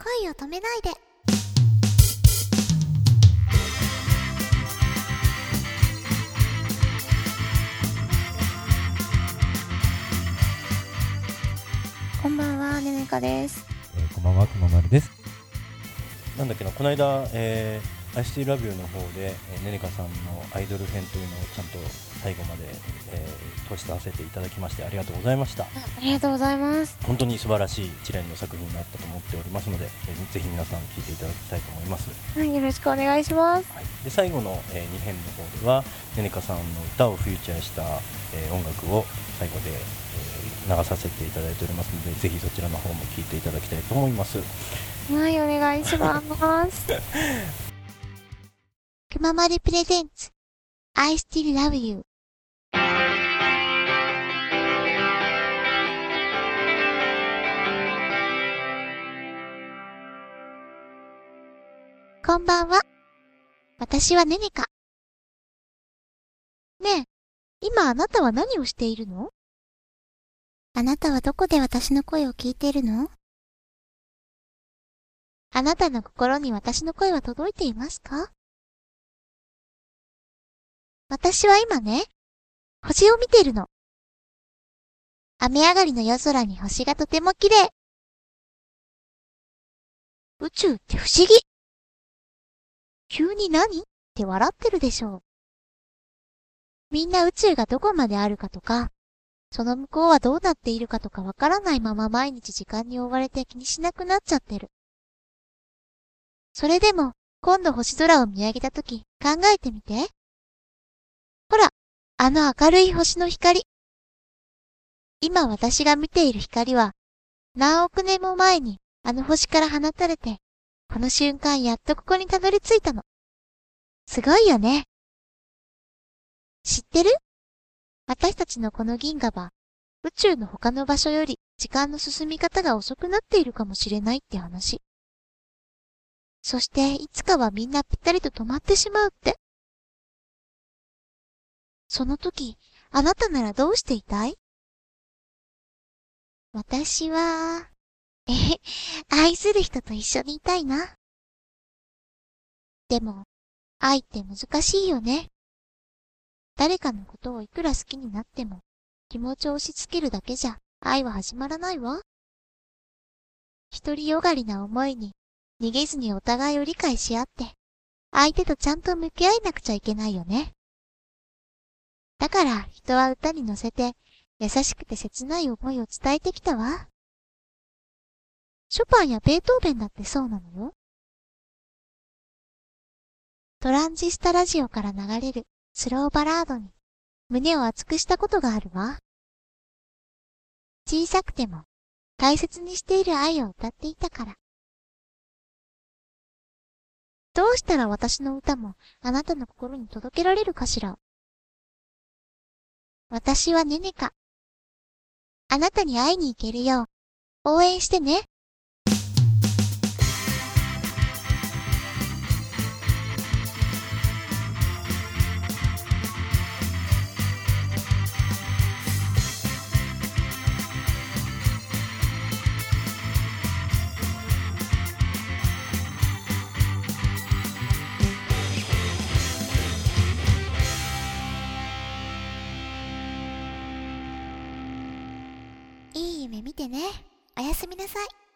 恋を止めないで。こんばんは、ねねかです。えーこんばんは、くままるです。なんだっけな、この間、えー、ICT ラビューの方で、えー、ねねかさんのアイドル編というのをちゃんと最後まで、えー、通しさせていただきましてありがとうございました。ありがとうございます。本当に素晴らしい一連の作品になったと思っておりますので、えーぜひ皆さん聴いていただきたいと思います。はい、よろしくお願いします。はい、で最後の、え2編の方では、ねねかさんの歌をフューチャーした、えー音楽を最後で、えー流させていただいておりますので、ぜひそちらの方も聴いていただきたいと思います。はい、お願いします。くまプレゼンツ I still love you こんばんは。私はねねか。ねえ、今あなたは何をしているの？あなたはどこで私の声を聞いているの？あなたの心に私の声は届いていますか？私は今ね、星を見ているの。雨上がりの夜空に星がとても綺麗。宇宙って不思議。急に何？って笑ってるでしょう。みんな宇宙がどこまであるかとか、その向こうはどうなっているかとかわからないまま毎日時間に追われて気にしなくなっちゃってる。それでも、今度星空を見上げたとき、考えてみて。ほら、あの明るい星の光。今私が見ている光は、何億年も前にあの星から放たれて、この瞬間やっとここにたどり着いたの。すごいよね。知ってる？私たちのこの銀河は、宇宙の他の場所より時間の進み方が遅くなっているかもしれないって話。そして、いつかはみんなぴったりと止まってしまうって。その時、あなたならどうしていたい？私は、え、愛する人と一緒にいたいな。でも、愛って難しいよね。誰かのことをいくら好きになっても、気持ちを押し付けるだけじゃ愛は始まらないわ。独りよがりな思いに逃げずにお互いを理解し合って、相手とちゃんと向き合えなくちゃいけないよね。だから人は歌に乗せて優しくて切ない思いを伝えてきたわ。ショパンやベートーベンだってそうなのよ。トランジスタラジオから流れるスローバラードに胸を熱くしたことがあるわ。小さくても大切にしている愛を歌っていたから。どうしたら私の歌もあなたの心に届けられるかしら私はねねか。あなたに会いに行けるよう応援してね。夢見てね。おやすみなさい。